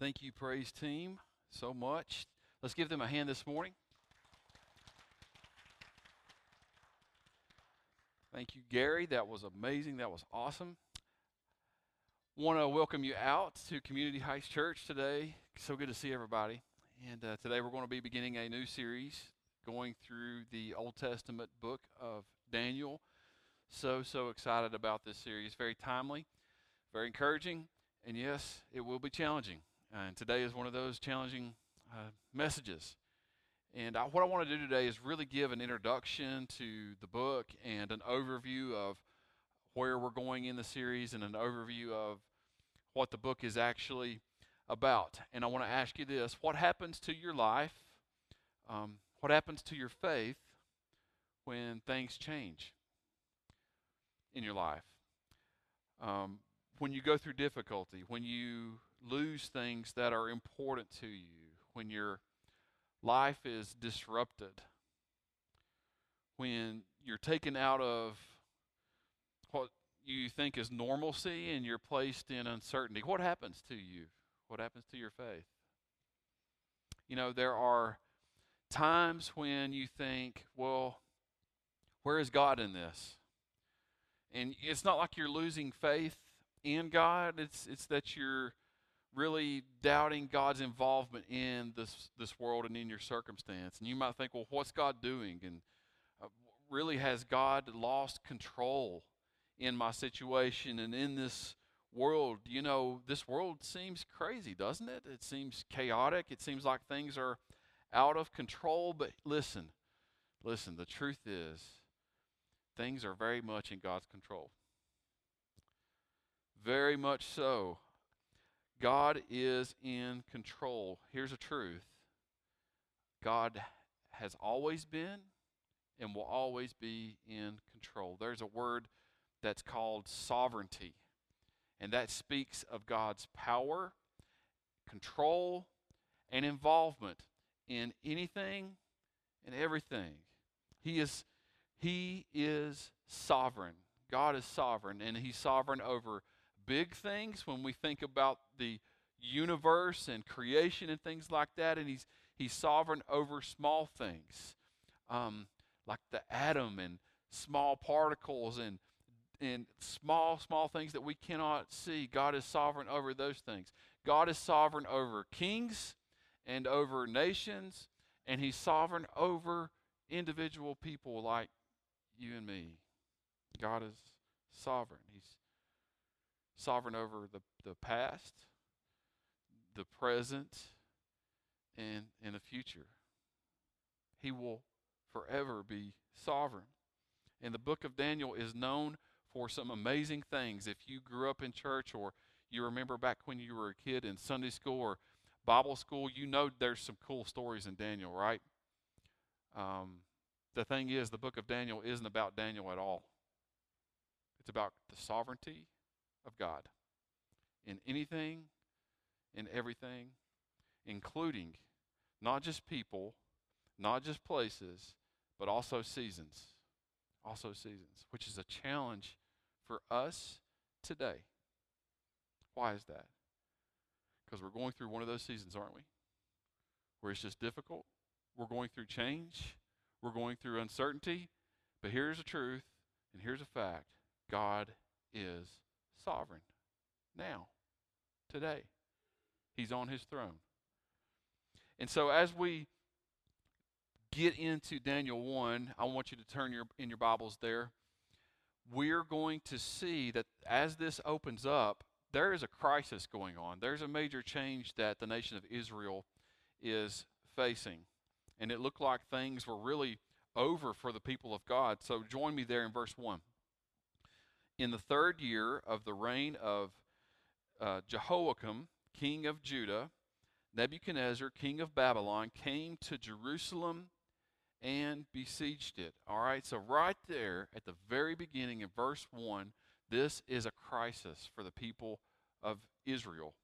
Thank you, praise team, so much. Let's give them a hand this morning. Thank you, Gary. That was amazing. That was awesome. Want to welcome you out to Community Heights Church today. So good to see everybody. And uh, today we're going to be beginning a new series going through the Old Testament book of Daniel. So, so excited about this series. Very timely, very encouraging, and yes, it will be challenging. And today is one of those challenging uh, messages. And I, what I want to do today is really give an introduction to the book and an overview of where we're going in the series and an overview of what the book is actually about. And I want to ask you this what happens to your life? Um, what happens to your faith when things change in your life? Um, when you go through difficulty, when you lose things that are important to you, when your life is disrupted, when you're taken out of what you think is normalcy and you're placed in uncertainty, what happens to you? What happens to your faith? You know, there are times when you think, well, where is God in this? And it's not like you're losing faith in God, it's, it's that you're really doubting God's involvement in this, this world and in your circumstance. And you might think, well, what's God doing? And uh, really, has God lost control in my situation and in this world? You know, this world seems crazy, doesn't it? It seems chaotic. It seems like things are out of control. But listen, listen, the truth is, things are very much in God's control. Very much so. God is in control. Here's the truth God has always been and will always be in control. There's a word that's called sovereignty, and that speaks of God's power, control, and involvement in anything and everything. He is he is sovereign. God is sovereign and he's sovereign over big things when we think about the universe and creation and things like that, and he's he's sovereign over small things, um, like the atom and small particles and and small small things that we cannot see. God is sovereign over those things. God is sovereign over kings and over nations, and He's sovereign over individual people like you and me. God is sovereign. He's sovereign over the, the past, the present, and, and the future. He will forever be sovereign. And the book of Daniel is known for some amazing things. If you grew up in church or you remember back when you were a kid in Sunday school or Bible school, you know there's some cool stories in Daniel, right? Um, the thing is, the book of Daniel isn't about Daniel at all. It's about the sovereignty of God in anything, in everything, including not just people, not just places, but also seasons. Also seasons, which is a challenge for us today. Why is that? Because we're going through one of those seasons, aren't we? Where it's just difficult. We're going through change. We're going through uncertainty. But here's the truth, and here's a fact God is sovereign now, today. He's on his throne. And so as we get into Daniel 1, I want you to turn your in your Bibles there. We're going to see that as this opens up, there is a crisis going on. There's a major change that the nation of Israel is facing. And it looked like things were really over for the people of God. So join me there in verse 1 in the third year of the reign of uh, Jehoiakim, king of Judah, Nebuchadnezzar, king of Babylon, came to Jerusalem and besieged it. All right, so right there at the very beginning in verse 1, this is a crisis for the people of Israel.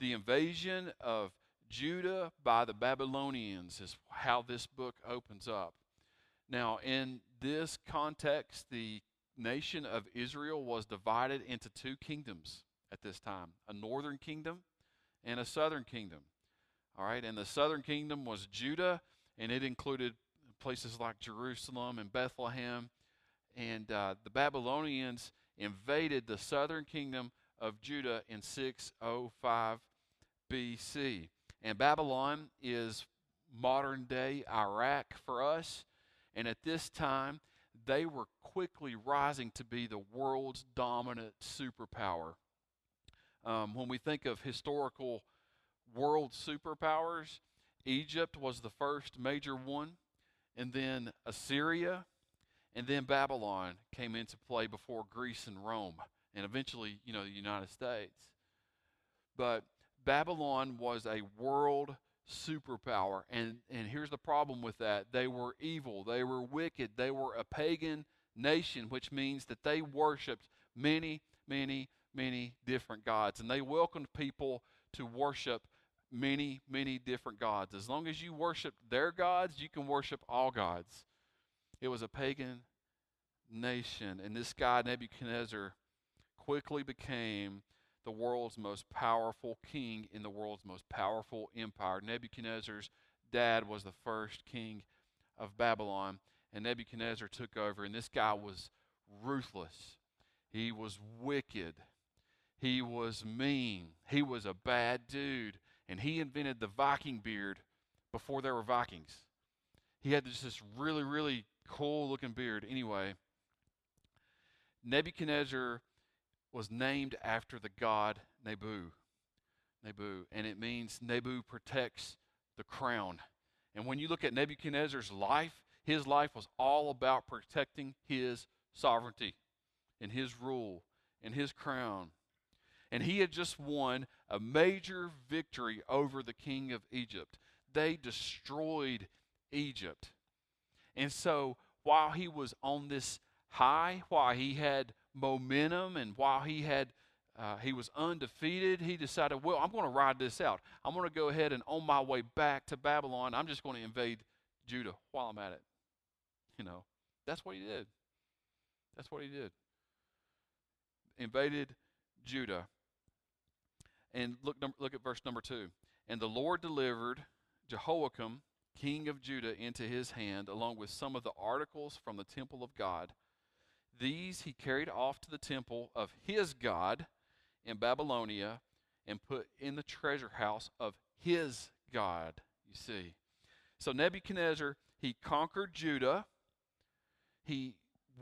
The invasion of Judah by the Babylonians is how this book opens up. Now, in this context, the nation of Israel was divided into two kingdoms at this time a northern kingdom and a southern kingdom. All right, and the southern kingdom was Judah, and it included places like Jerusalem and Bethlehem. And uh, the Babylonians invaded the southern kingdom of Judah in 605 BC. And Babylon is modern day Iraq for us. And at this time, they were quickly rising to be the world's dominant superpower. Um, when we think of historical world superpowers, Egypt was the first major one, and then Assyria, and then Babylon came into play before Greece and Rome, and eventually, you know, the United States. But Babylon was a world superpower. And, and here's the problem with that they were evil, they were wicked, they were a pagan nation, which means that they worshiped many, many, many different gods. And they welcomed people to worship many, many different gods. As long as you worship their gods, you can worship all gods. It was a pagan nation. And this guy, Nebuchadnezzar, quickly became the world's most powerful king in the world's most powerful empire. Nebuchadnezzar's dad was the first king of Babylon, and Nebuchadnezzar took over, and this guy was ruthless. He was wicked. He was mean. He was a bad dude. And he invented the Viking beard before there were Vikings. He had just this really, really cool looking beard. Anyway, Nebuchadnezzar was named after the god Nebu. Nebu. And it means Nebu protects the crown. And when you look at Nebuchadnezzar's life, his life was all about protecting his sovereignty and his rule and his crown. And he had just won a major victory over the king of Egypt. They destroyed Egypt. And so while he was on this high, while he had momentum and while he had uh, he was undefeated he decided well i'm going to ride this out. I'm going to go ahead and on my way back to babylon i'm just going to invade judah while i'm at it. You know that's what he did. That's what he did. Invaded judah. And look look at verse number 2 and the lord delivered jehoiakim king of judah into his hand along with some of the articles from the temple of god these he carried off to the temple of his God in Babylonia and put in the treasure house of his God, you see. So Nebuchadnezzar, he conquered Judah. He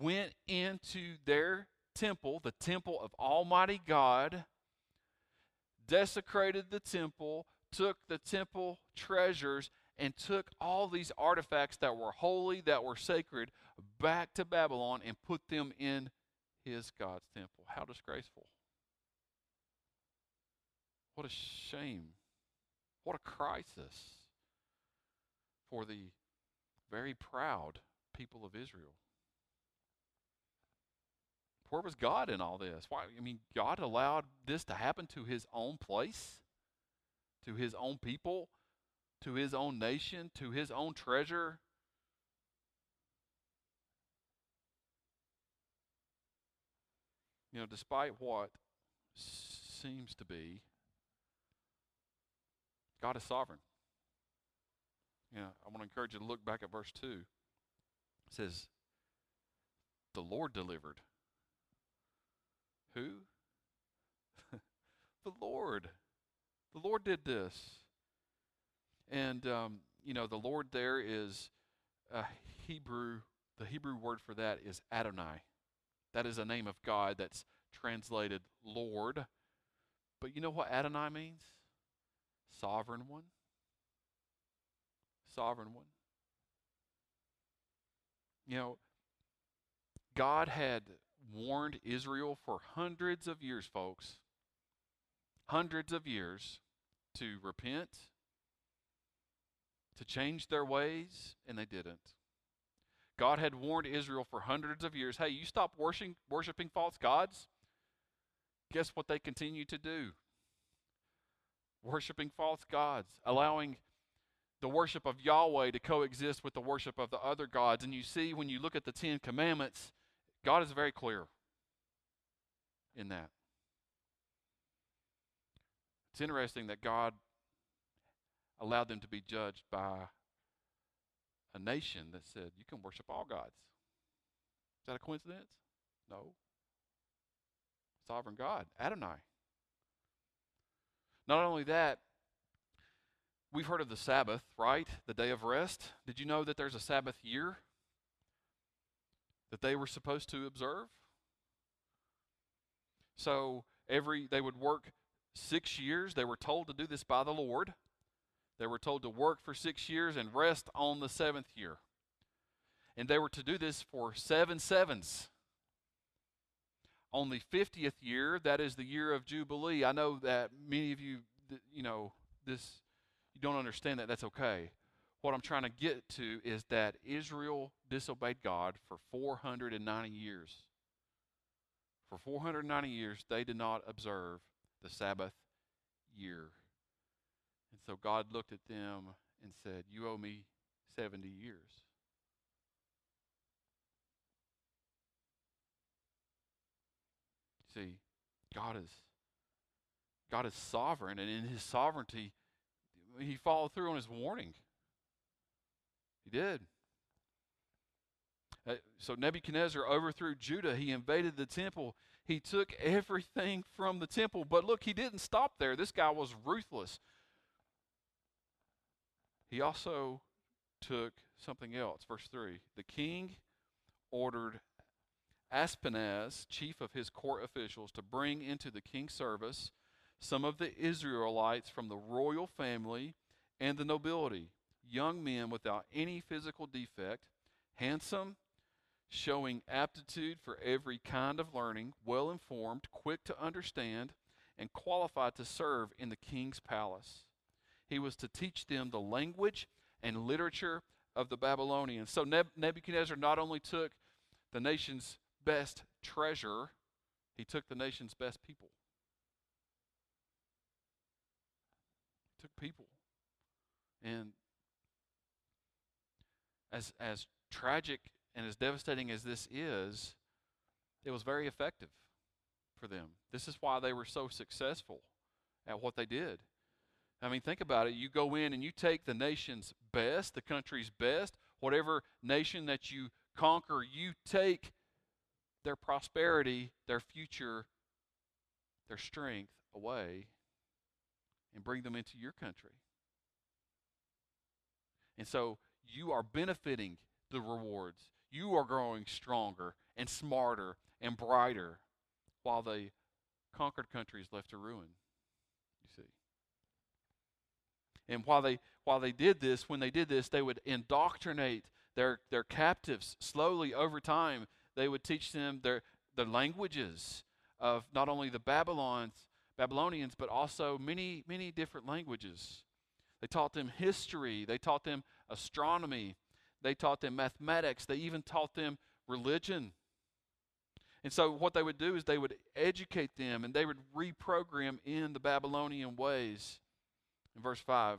went into their temple, the temple of Almighty God, desecrated the temple, took the temple treasures, and took all these artifacts that were holy, that were sacred, back to Babylon and put them in his God's temple. How disgraceful. What a shame. What a crisis for the very proud people of Israel. Where was God in all this? Why I mean God allowed this to happen to his own place, to his own people to his own nation, to his own treasure. You know, despite what seems to be, God is sovereign. You know, I want to encourage you to look back at verse 2. It says, The Lord delivered. Who? the Lord. The Lord did this. And, um, you know, the Lord there is a Hebrew, the Hebrew word for that is Adonai. That is a name of God that's translated Lord. But you know what Adonai means? Sovereign one. Sovereign one. You know, God had warned Israel for hundreds of years, folks. Hundreds of years to repent to change their ways, and they didn't. God had warned Israel for hundreds of years hey, you stop worshiping, worshiping false gods. Guess what they continue to do? Worshiping false gods, allowing the worship of Yahweh to coexist with the worship of the other gods. And you see, when you look at the Ten Commandments, God is very clear in that. It's interesting that God allowed them to be judged by a nation that said, you can worship all gods. Is that a coincidence? No. Sovereign God, Adonai. Not only that, we've heard of the Sabbath, right? The day of rest. Did you know that there's a Sabbath year that they were supposed to observe? So every they would work 6 years. They were told to do this by the Lord. They were told to work for 6 years and rest on the 7th year. And they were to do this for seven sevens. on the 50th year, that is the year of Jubilee. I know that many of you, you know, this, you don't understand that. That's okay. What I'm trying to get to is that Israel disobeyed God for 490 years. For 490 years, they did not observe the Sabbath year. And so God looked at them and said, You owe me 70 years. See, God is God is sovereign, and in His sovereignty, He followed through on His warning. He did. Uh, so Nebuchadnezzar overthrew Judah. He invaded the temple. He took everything from the temple. But look, he didn't stop there. This guy was ruthless. He also took something else. Verse 3 The king ordered Ashpenaz, chief of his court officials, to bring into the king's service some of the Israelites from the royal family and the nobility, young men without any physical defect, handsome, showing aptitude for every kind of learning, well informed, quick to understand, and qualified to serve in the king's palace. He was to teach them the language and literature of the Babylonians. So Nebuchadnezzar not only took the nation's best treasure, he took the nation's best people. He took people. And as as tragic and as devastating as this is, it was very effective for them. This is why they were so successful at what they did. I mean, think about it. You go in and you take the nation's best, the country's best, whatever nation that you conquer, you take their prosperity, their future, their strength away and bring them into your country. And so you are benefiting the rewards. You are growing stronger and smarter and brighter while the conquered country is left to ruin. You see. And while they while they did this, when they did this, they would indoctrinate their, their captives slowly over time they would teach them their, the languages of not only the Babylons, Babylonians, but also many, many different languages. They taught them history, they taught them astronomy, they taught them mathematics, they even taught them religion. And so, what they would do is they would educate them and they would reprogram in the Babylonian ways. Verse 5,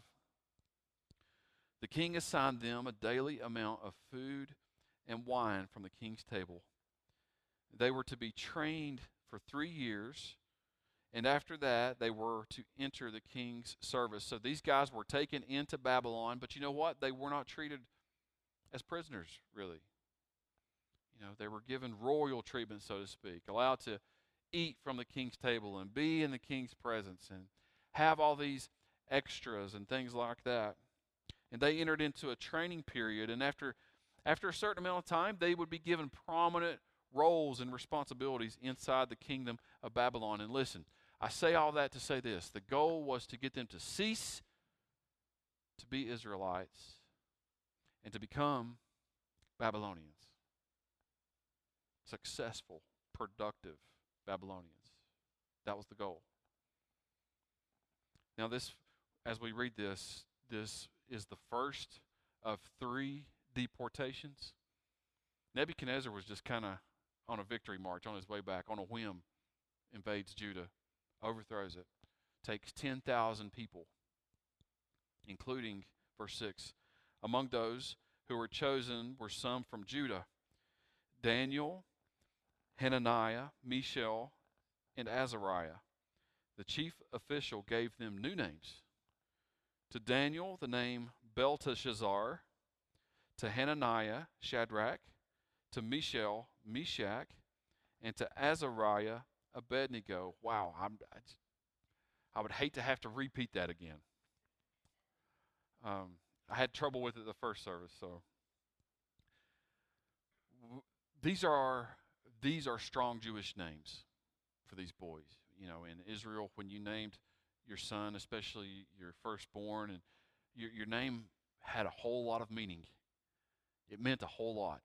the king assigned them a daily amount of food and wine from the king's table. They were to be trained for three years, and after that, they were to enter the king's service. So these guys were taken into Babylon, but you know what? They were not treated as prisoners, really. You know, they were given royal treatment, so to speak, allowed to eat from the king's table and be in the king's presence and have all these extras and things like that. And they entered into a training period, and after after a certain amount of time, they would be given prominent roles and responsibilities inside the kingdom of Babylon. And listen, I say all that to say this the goal was to get them to cease to be Israelites and to become Babylonians. Successful, productive Babylonians. That was the goal. Now, this, as we read this, this is the first of three deportations. Nebuchadnezzar was just kind of on a victory march on his way back, on a whim, invades Judah, overthrows it, takes 10,000 people, including, verse 6, among those who were chosen were some from Judah Daniel, Hananiah, Mishael, and Azariah. the chief official gave them new names. To Daniel, the name Belteshazzar. To Hananiah, Shadrach. To Mishael, Meshach. And to Azariah, Abednego. Wow, I'm, I, I would hate to have to repeat that again. Um, I had trouble with it the first service, so these are these are strong Jewish names for these boys. You know, in Israel, when you named your son, especially your firstborn, and your your name had a whole lot of meaning. It meant a whole lot.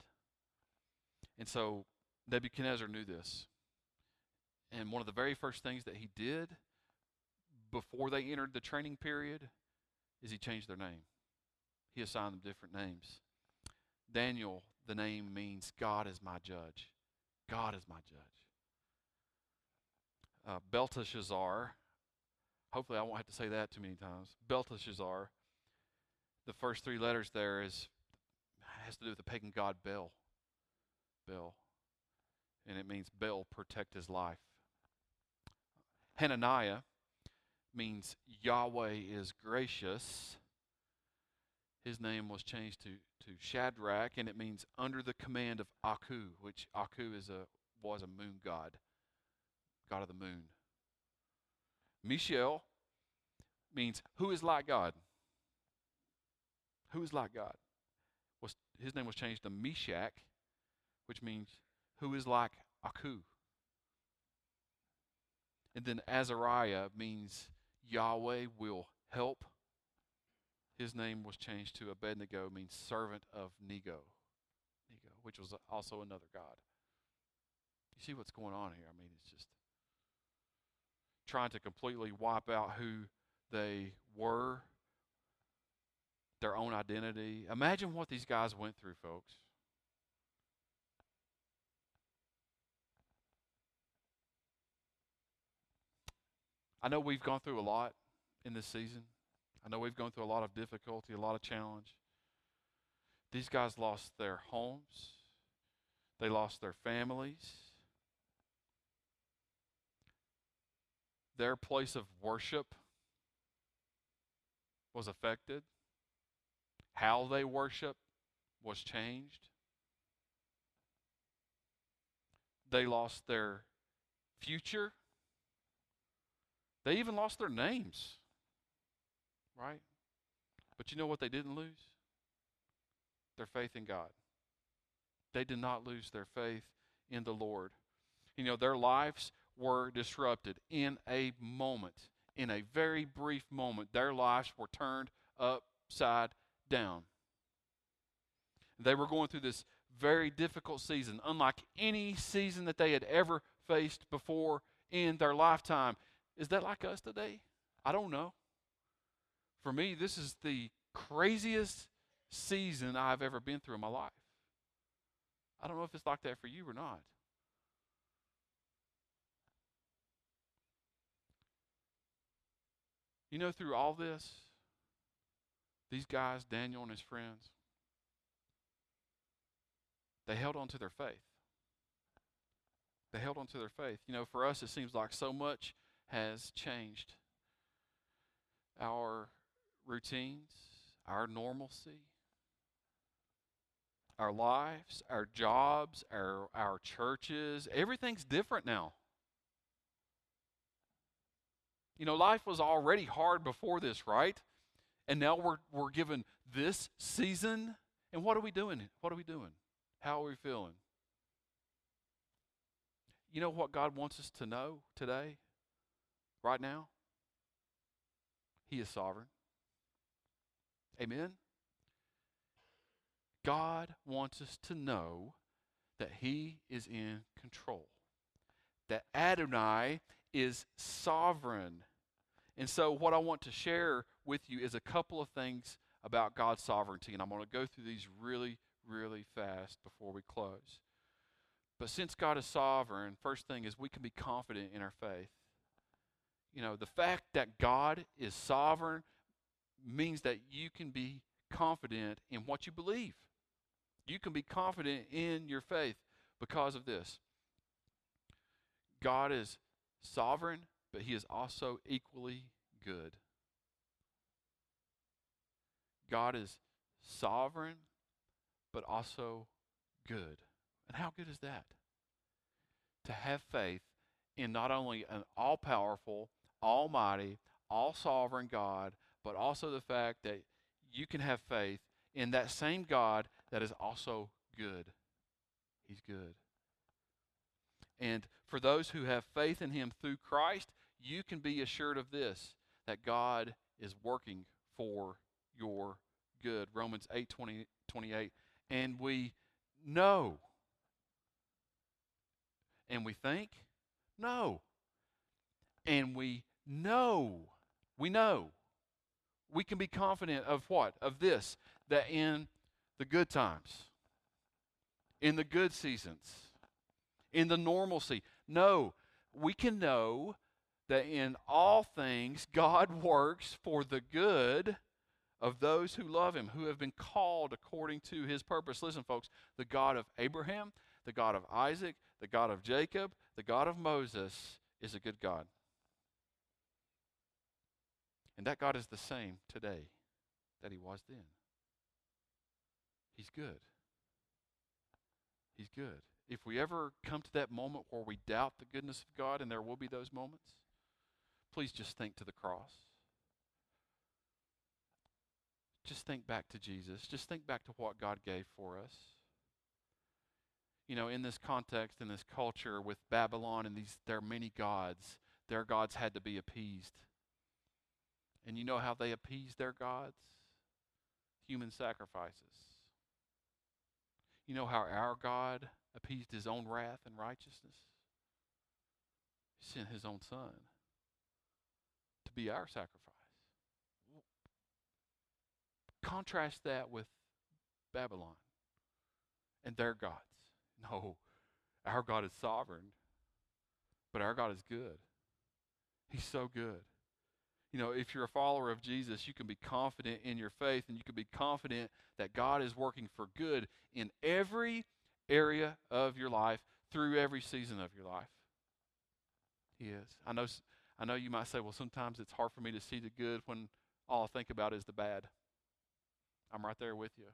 And so Nebuchadnezzar knew this. And one of the very first things that he did before they entered the training period is he changed their name. He assigned them different names. Daniel, the name means God is my judge. God is my judge. Uh, Belteshazzar, hopefully I won't have to say that too many times. Belteshazzar, the first three letters there is has to do with the pagan god Bel. Bel. And it means Bel protect his life. Hananiah means Yahweh is gracious. His name was changed to, to Shadrach, and it means under the command of Aku, which Aku is a, was a moon god, god of the moon. Mishael means who is like God. Who is like God? Was, his name was changed to Meshach, which means who is like Aku. And then Azariah means Yahweh will help. His name was changed to Abednego, means servant of Nego, Nego, which was also another god. You see what's going on here? I mean, it's just trying to completely wipe out who they were, their own identity. Imagine what these guys went through, folks. I know we've gone through a lot in this season. I know we've gone through a lot of difficulty, a lot of challenge. These guys lost their homes, they lost their families, their place of worship was affected, how they worship was changed. They lost their future they even lost their names, right? But you know what they didn't lose? Their faith in God. They did not lose their faith in the Lord. You know, their lives were disrupted in a moment, in a very brief moment. Their lives were turned upside down. They were going through this very difficult season, unlike any season that they had ever faced before in their lifetime. Is that like us today? I don't know. For me, this is the craziest season I've ever been through in my life. I don't know if it's like that for you or not. You know, through all this, these guys, Daniel and his friends, they held on to their faith. They held on to their faith. You know, for us, it seems like so much has changed. Our routines, our normalcy, our lives, our jobs, our, our churches, everything's different now. You know, life was already hard before this, right? And now we're, we're given this season. And what are we doing? What are we doing? How are we feeling? You know what God wants us to know today? right now? He is sovereign. Amen? God wants us to know that He is in control, that Adonai is sovereign. And so, what I want to share with you is a couple of things about God's sovereignty, and I'm going to go through these really, really fast before we close. But since God is sovereign, first thing is we can be confident in our faith you know, the fact that God is sovereign means that you can be confident in what you believe. You can be confident in your faith because of this. God is sovereign, but he is also equally good. God is sovereign, but also good. And how good is that? To have faith in not only an all powerful, almighty, all sovereign God, but also the fact that you can have faith in that same God that is also good. He's good. And for those who have faith in him through Christ, you can be assured of this that God is working for your good. Romans 8 20, 28. And we know. And we think? No. And we know. We know. We can be confident of what? Of this that in the good times, in the good seasons, in the normalcy. No, we can know that in all things God works for the good of those who love him, who have been called according to his purpose. Listen, folks, the God of Abraham, the God of Isaac, the God of Jacob, the God of Moses is a good God. And that God is the same today that he was then. He's good. He's good. If we ever come to that moment where we doubt the goodness of God, and there will be those moments, please just think to the cross. Just think back to Jesus. Just think back to what God gave for us. You know, in this context, in this culture with Babylon and these their many gods, their gods had to be appeased. And you know how they appeased their gods? Human sacrifices. You know how our God appeased his own wrath and righteousness? He sent his own son to be our sacrifice. Contrast that with Babylon and their gods. No, our God is sovereign, but our God is good. He's so good. You know, if you're a follower of Jesus, you can be confident in your faith and you can be confident that God is working for good in every area of your life through every season of your life. He is. I know I know you might say, well, sometimes it's hard for me to see the good when all I think about is the bad. I'm right there with you.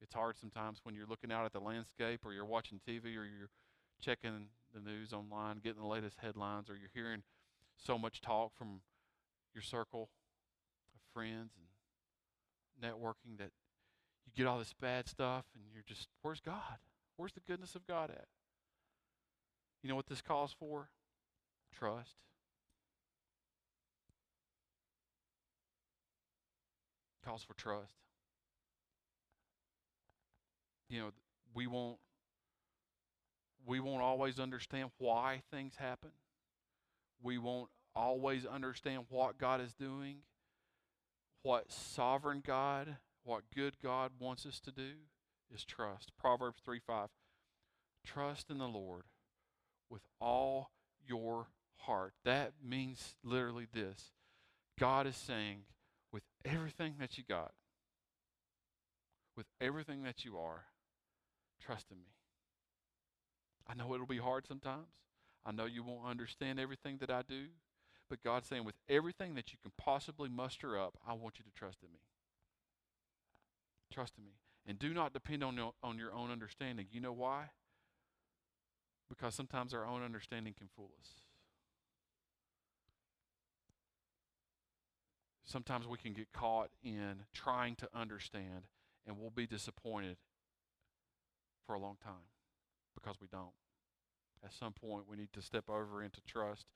It's hard sometimes when you're looking out at the landscape or you're watching TV or you're checking the news online, getting the latest headlines, or you're hearing so much talk from your circle of friends and networking that you get all this bad stuff and you're just, where's God? Where's the goodness of God at? You know what this calls for? Trust. Calls for trust. You know, we won't we won't always understand why things happen. We won't always understand what God is doing, what sovereign God, what good God wants us to do is trust. Proverbs 3 5. Trust in the Lord with all your heart. That means literally this God is saying, with everything that you got, with everything that you are, trust in me. I know it'll be hard sometimes. I know you won't understand everything that I do, but God's saying, with everything that you can possibly muster up, I want you to trust in me. Trust in me. And do not depend on your, on your own understanding. You know why? Because sometimes our own understanding can fool us. Sometimes we can get caught in trying to understand, and we'll be disappointed for a long time because we don't. At some point, we need to step over into trust.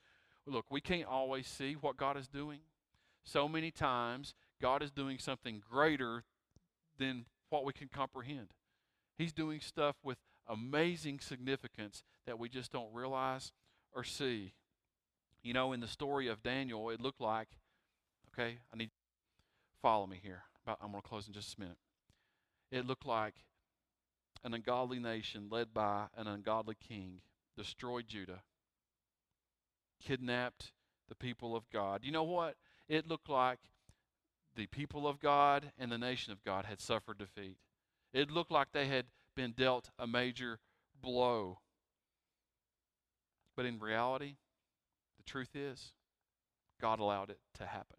Look, we can't always see what God is doing. So many times, God is doing something greater than what we can comprehend. He's doing stuff with amazing significance that we just don't realize or see. You know, in the story of Daniel, it looked like, okay, I need follow me here. But I'm going to close in just a minute. It looked like an ungodly nation led by an ungodly king destroyed Judah, kidnapped the people of God. You know what? It looked like the people of God and the nation of God had suffered defeat. It looked like they had been dealt a major blow. But in reality, The truth is, God allowed it to happen.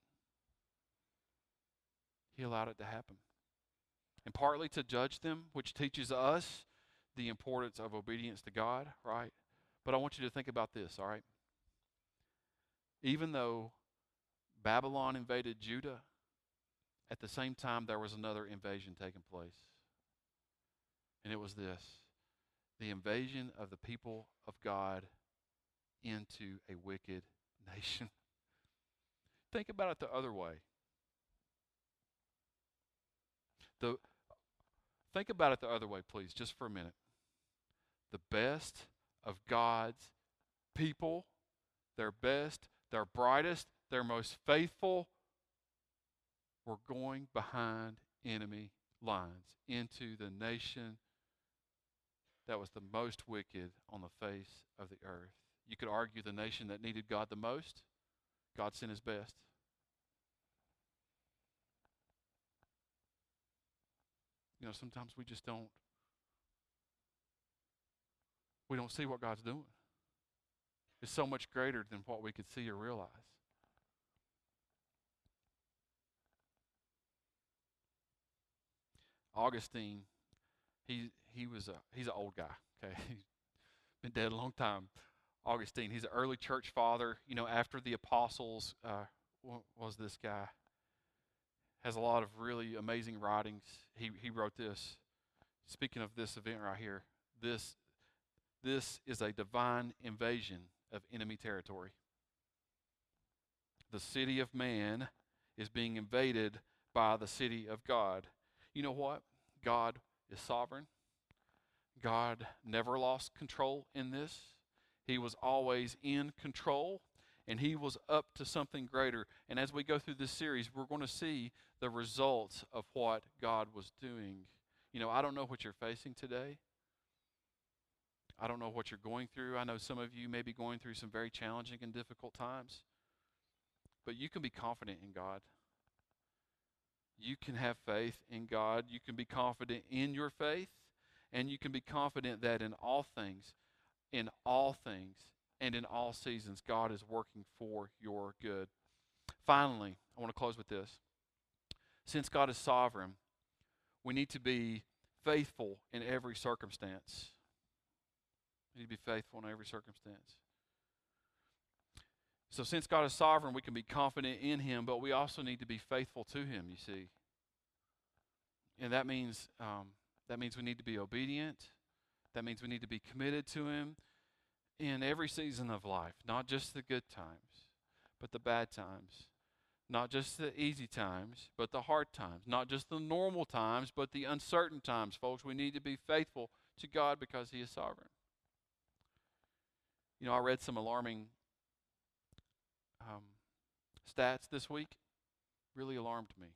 He allowed it to happen. And partly to judge them, which teaches us the importance of obedience to God, right? But I want you to think about this, all right? Even though Babylon invaded Judah, at the same time there was another invasion taking place. And it was this the invasion of the people of God into a wicked nation. Think about it the other way. The, think about it the other way, please, just for a minute. The best of God's people, their best, their brightest, their most faithful, were going behind enemy lines into the nation that was the most wicked on the face of the earth. You could argue the nation that needed God the most, God sent his best. You know, sometimes we just don't we don't see what God's doing. It's so much greater than what we could see or realize. Augustine, he he was a he's an old guy. Okay, he's been dead a long time. Augustine, he's an early church father. You know, after the apostles, uh, was this guy? Has a lot of really amazing writings. He he wrote this. Speaking of this event right here, this this is a divine invasion of enemy territory. The city of man is being invaded by the city of God. You know what? God is sovereign. God never lost control in this. He was always in control and he was up to something greater. And as we go through this series, we're going to see the results of what God was doing. You know, I don't know what you're facing today. I don't know what you're going through. I know some of you may be going through some very challenging and difficult times. But you can be confident in God. You can have faith in God. You can be confident in your faith. And you can be confident that in all things, in all things, and in all seasons, God is working for your good. Finally, I want to close with this. Since God is sovereign, we need to be faithful in every circumstance. We need to be faithful in every circumstance. So, since God is sovereign, we can be confident in Him, but we also need to be faithful to Him, you see. And that means, um, that means we need to be obedient. That means we need to be committed to Him in every season of life, not just the good times, but the bad times. Not just the easy times, but the hard times. Not just the normal times, but the uncertain times, folks. We need to be faithful to God because He is sovereign. You know, I read some alarming um, stats this week really alarmed me.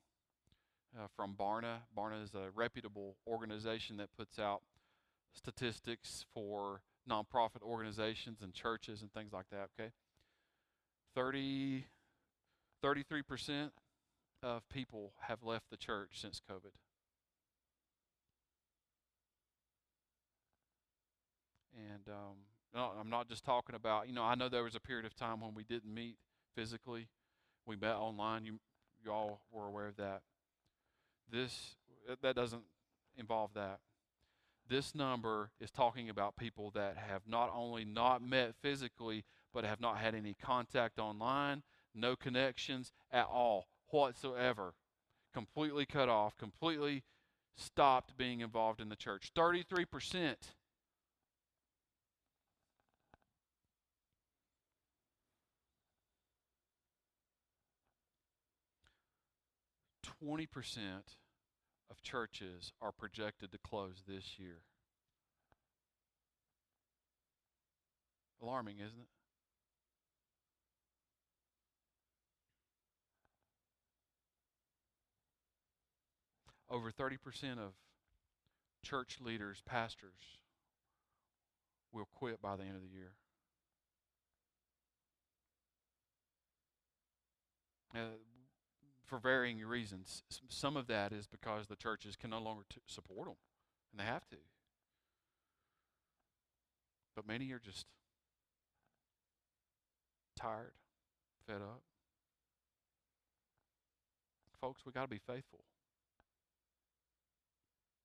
Uh, from Barna. Barna is a reputable organization that puts out statistics for nonprofit organizations and churches and things like that, okay? 30, 33% of people have left the church since COVID. And um, no, I'm not just talking about, you know, I know there was a period of time when we didn't meet physically. We met online. You, you all were aware of that. This, uh, that doesn't involve that. This number is talking about people that have not only not met physically, but have not had any contact online, no connections at all whatsoever. Completely cut off, completely stopped being involved in the church. 33%. 20% of churches are projected to close this year. Alarming, isn't it? Over 30% of church leaders, pastors, will quit by the end of the year. Uh, for varying reasons. Some of that is because the churches can no longer t- support them, and they have to. But many are just tired, fed up. Folks, we got to be faithful,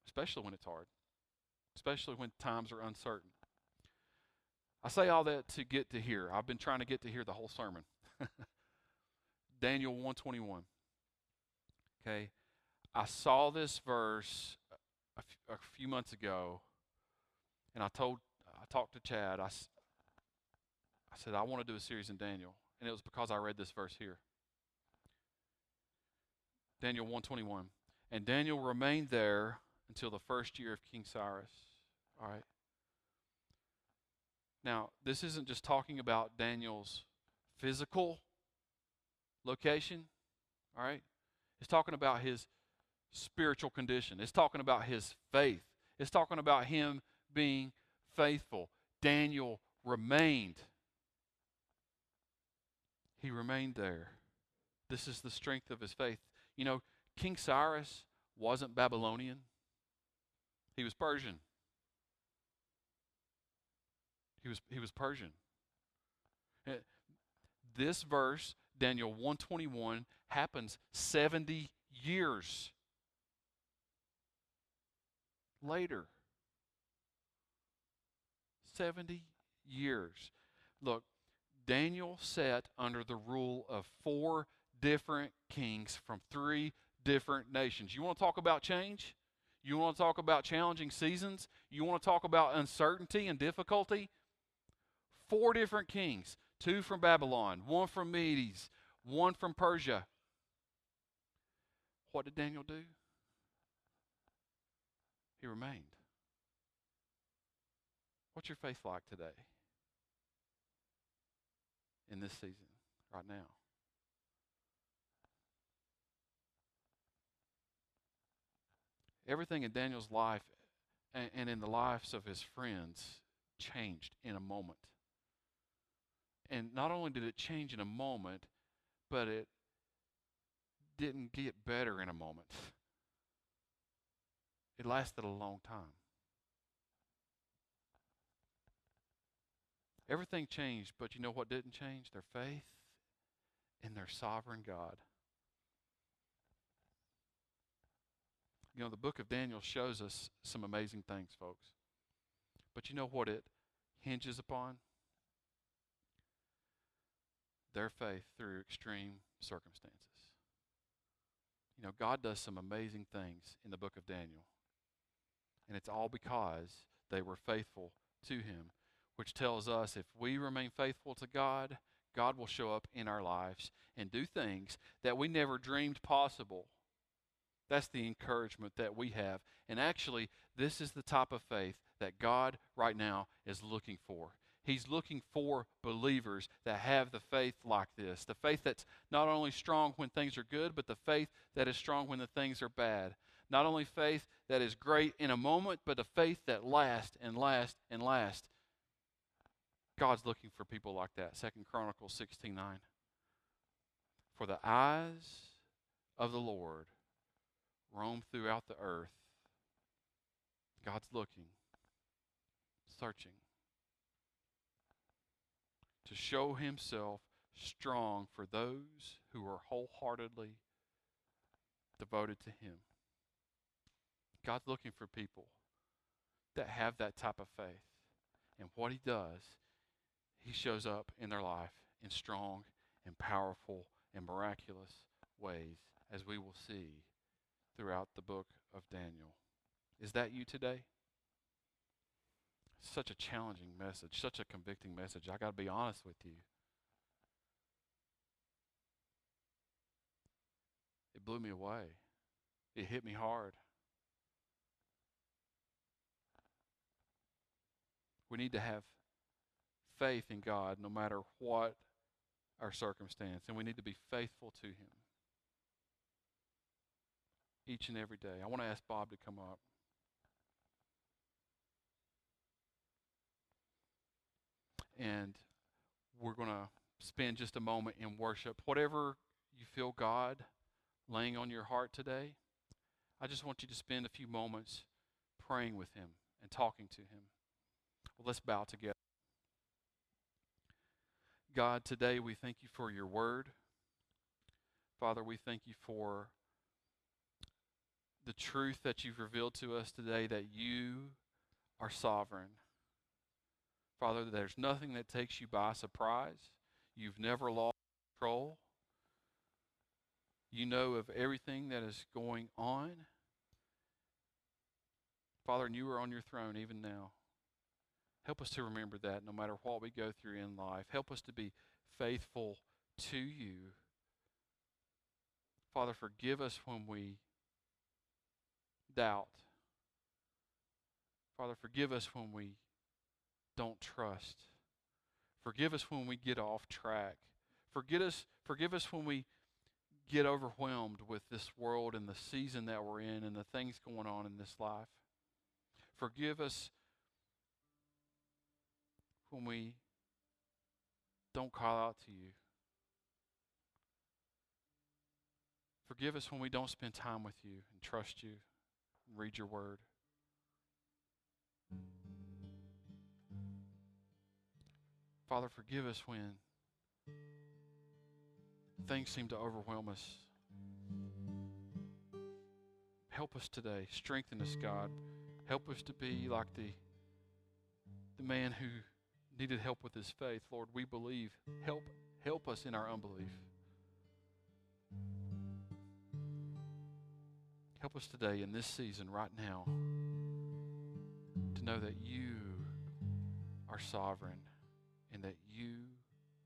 especially when it's hard, especially when times are uncertain. I say all that to get to here. I've been trying to get to here the whole sermon. Daniel 121. Okay. I saw this verse a, f- a few months ago, and I told, I talked to Chad. I, s- I said, I want to do a series in Daniel. And it was because I read this verse here. Daniel 121. And Daniel remained there until the first year of King Cyrus. All right. Now, this isn't just talking about Daniel's physical location, all right? It's talking about his spiritual condition. It's talking about his faith. It's talking about him being faithful. Daniel remained. He remained there. This is the strength of his faith. You know, King Cyrus wasn't Babylonian, he was Persian. He was, he was Persian. Uh, This verse, Daniel 121, happens 70 years later. 70 years. Look, Daniel sat under the rule of four different kings from three different nations. You want to talk about change? You want to talk about challenging seasons? You want to talk about uncertainty and difficulty? Four different kings two from Babylon, one from Medes, one from Persia. What did Daniel do? He remained. What's your faith like today? In this season, right now? Everything in Daniel's life and, in the lives of his friends changed in a moment. And not only did it change in a moment, but it didn't get better in a moment. It lasted a long time. Everything changed, but you know what didn't change? Their faith in their sovereign God. You know, the book of Daniel shows us some amazing things, folks. But you know what it hinges upon? Their faith through extreme circumstances. You know, God does some amazing things in the book of Daniel. And it's all because they were faithful to Him, which tells us if we remain faithful to God, God will show up in our lives and do things that we never dreamed possible. That's the encouragement that we have. And actually, this is the type of faith that God right now is looking for. He's looking for believers that have the faith like this. The faith that's not only strong when things are good, but the faith that is strong when the things are bad. Not only faith that is great in a moment, but a faith that lasts and lasts and lasts. God's looking for people like that. Second Chronicles 16 9. For the eyes of the Lord roam throughout the earth. God's looking, searching to show himself strong for those who are wholeheartedly devoted to him. God's looking for people that have that type of faith. And what he does, he shows up in their life in strong and powerful and miraculous ways, as we will see throughout the book of Daniel. Is that you today? Such a challenging message, such a convicting message. I got to be honest with you. It blew me away. It hit me hard. We need to have faith in God no matter what our circumstance, and we need to be faithful to Him each and every day. I want to ask Bob to come up. And we're going to spend just a moment in worship. Whatever you feel God laying on your heart today, I just want you to spend a few moments praying with Him and talking to Him. Well, let's bow together. God, today we thank you for your word. Father, we thank you for the truth that you've revealed to us today that you are sovereign. Father, there's nothing that takes you by surprise. You've never lost control. You know of everything that is going on. Father, and you are on your throne even now. Help us to remember that no matter what we go through in life. Help us to be faithful to you. Father, forgive us when we doubt. Father, forgive us when we don't trust. Forgive us when we get off track. Forgive us, forgive us when we get overwhelmed with this world and the season that we're in and the things going on in this life. Forgive us when we don't call out to you. Forgive us when we don't spend time with you and trust you and read your word. Father, forgive us when things seem to overwhelm us. Help us today. Strengthen us, God. Help us to be like the, the man who needed help with his faith. Lord, we believe. Help, help us in our unbelief. Help us today in this season, right now, to know that you are sovereign and that you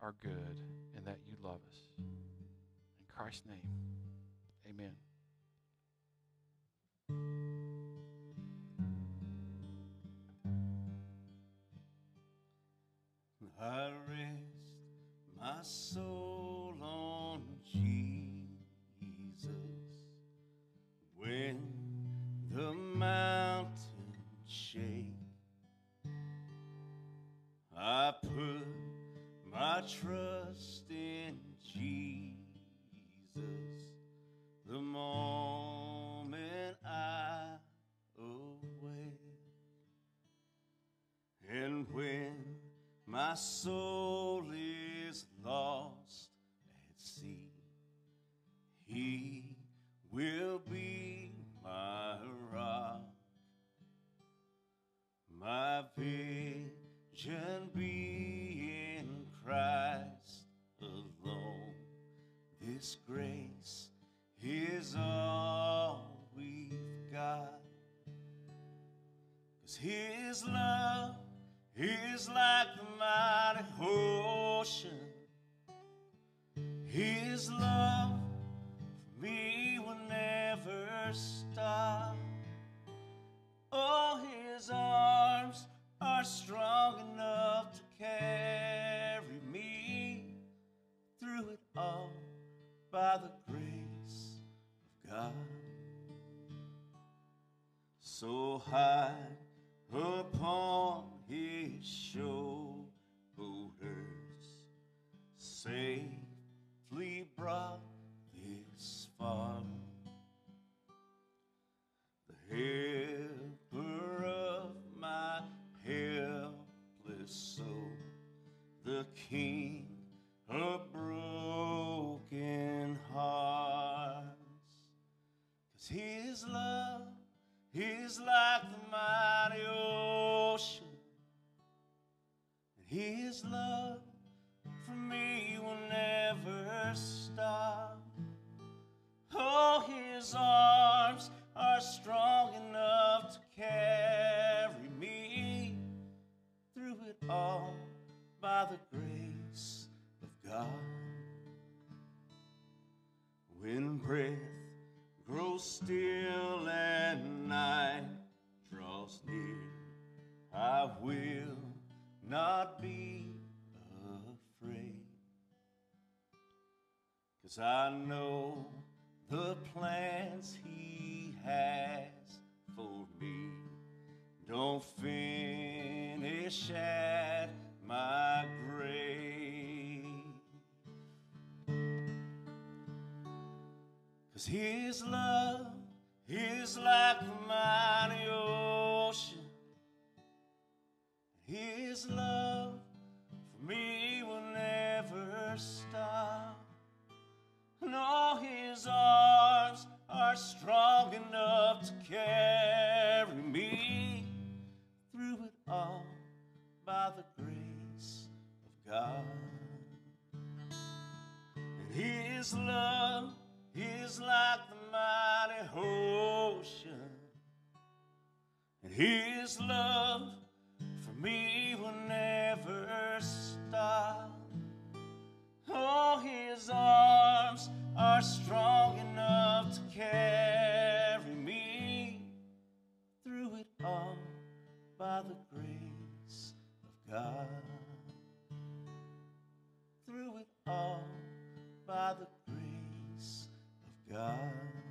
are good and that you love us. In Christ's name, amen. I rest my soul trust in Jesus the moment I awake. And when my soul Cause I know the plans He has for me don't finish at my grave. Cause his love is like the mighty ocean. His love are strong enough to carry me through it all by the grace of God. And His love is like the mighty ocean, and His love for me will never stop. Oh, His arms are strong enough to carry me through it all by the grace of God. Through it all by the grace of God.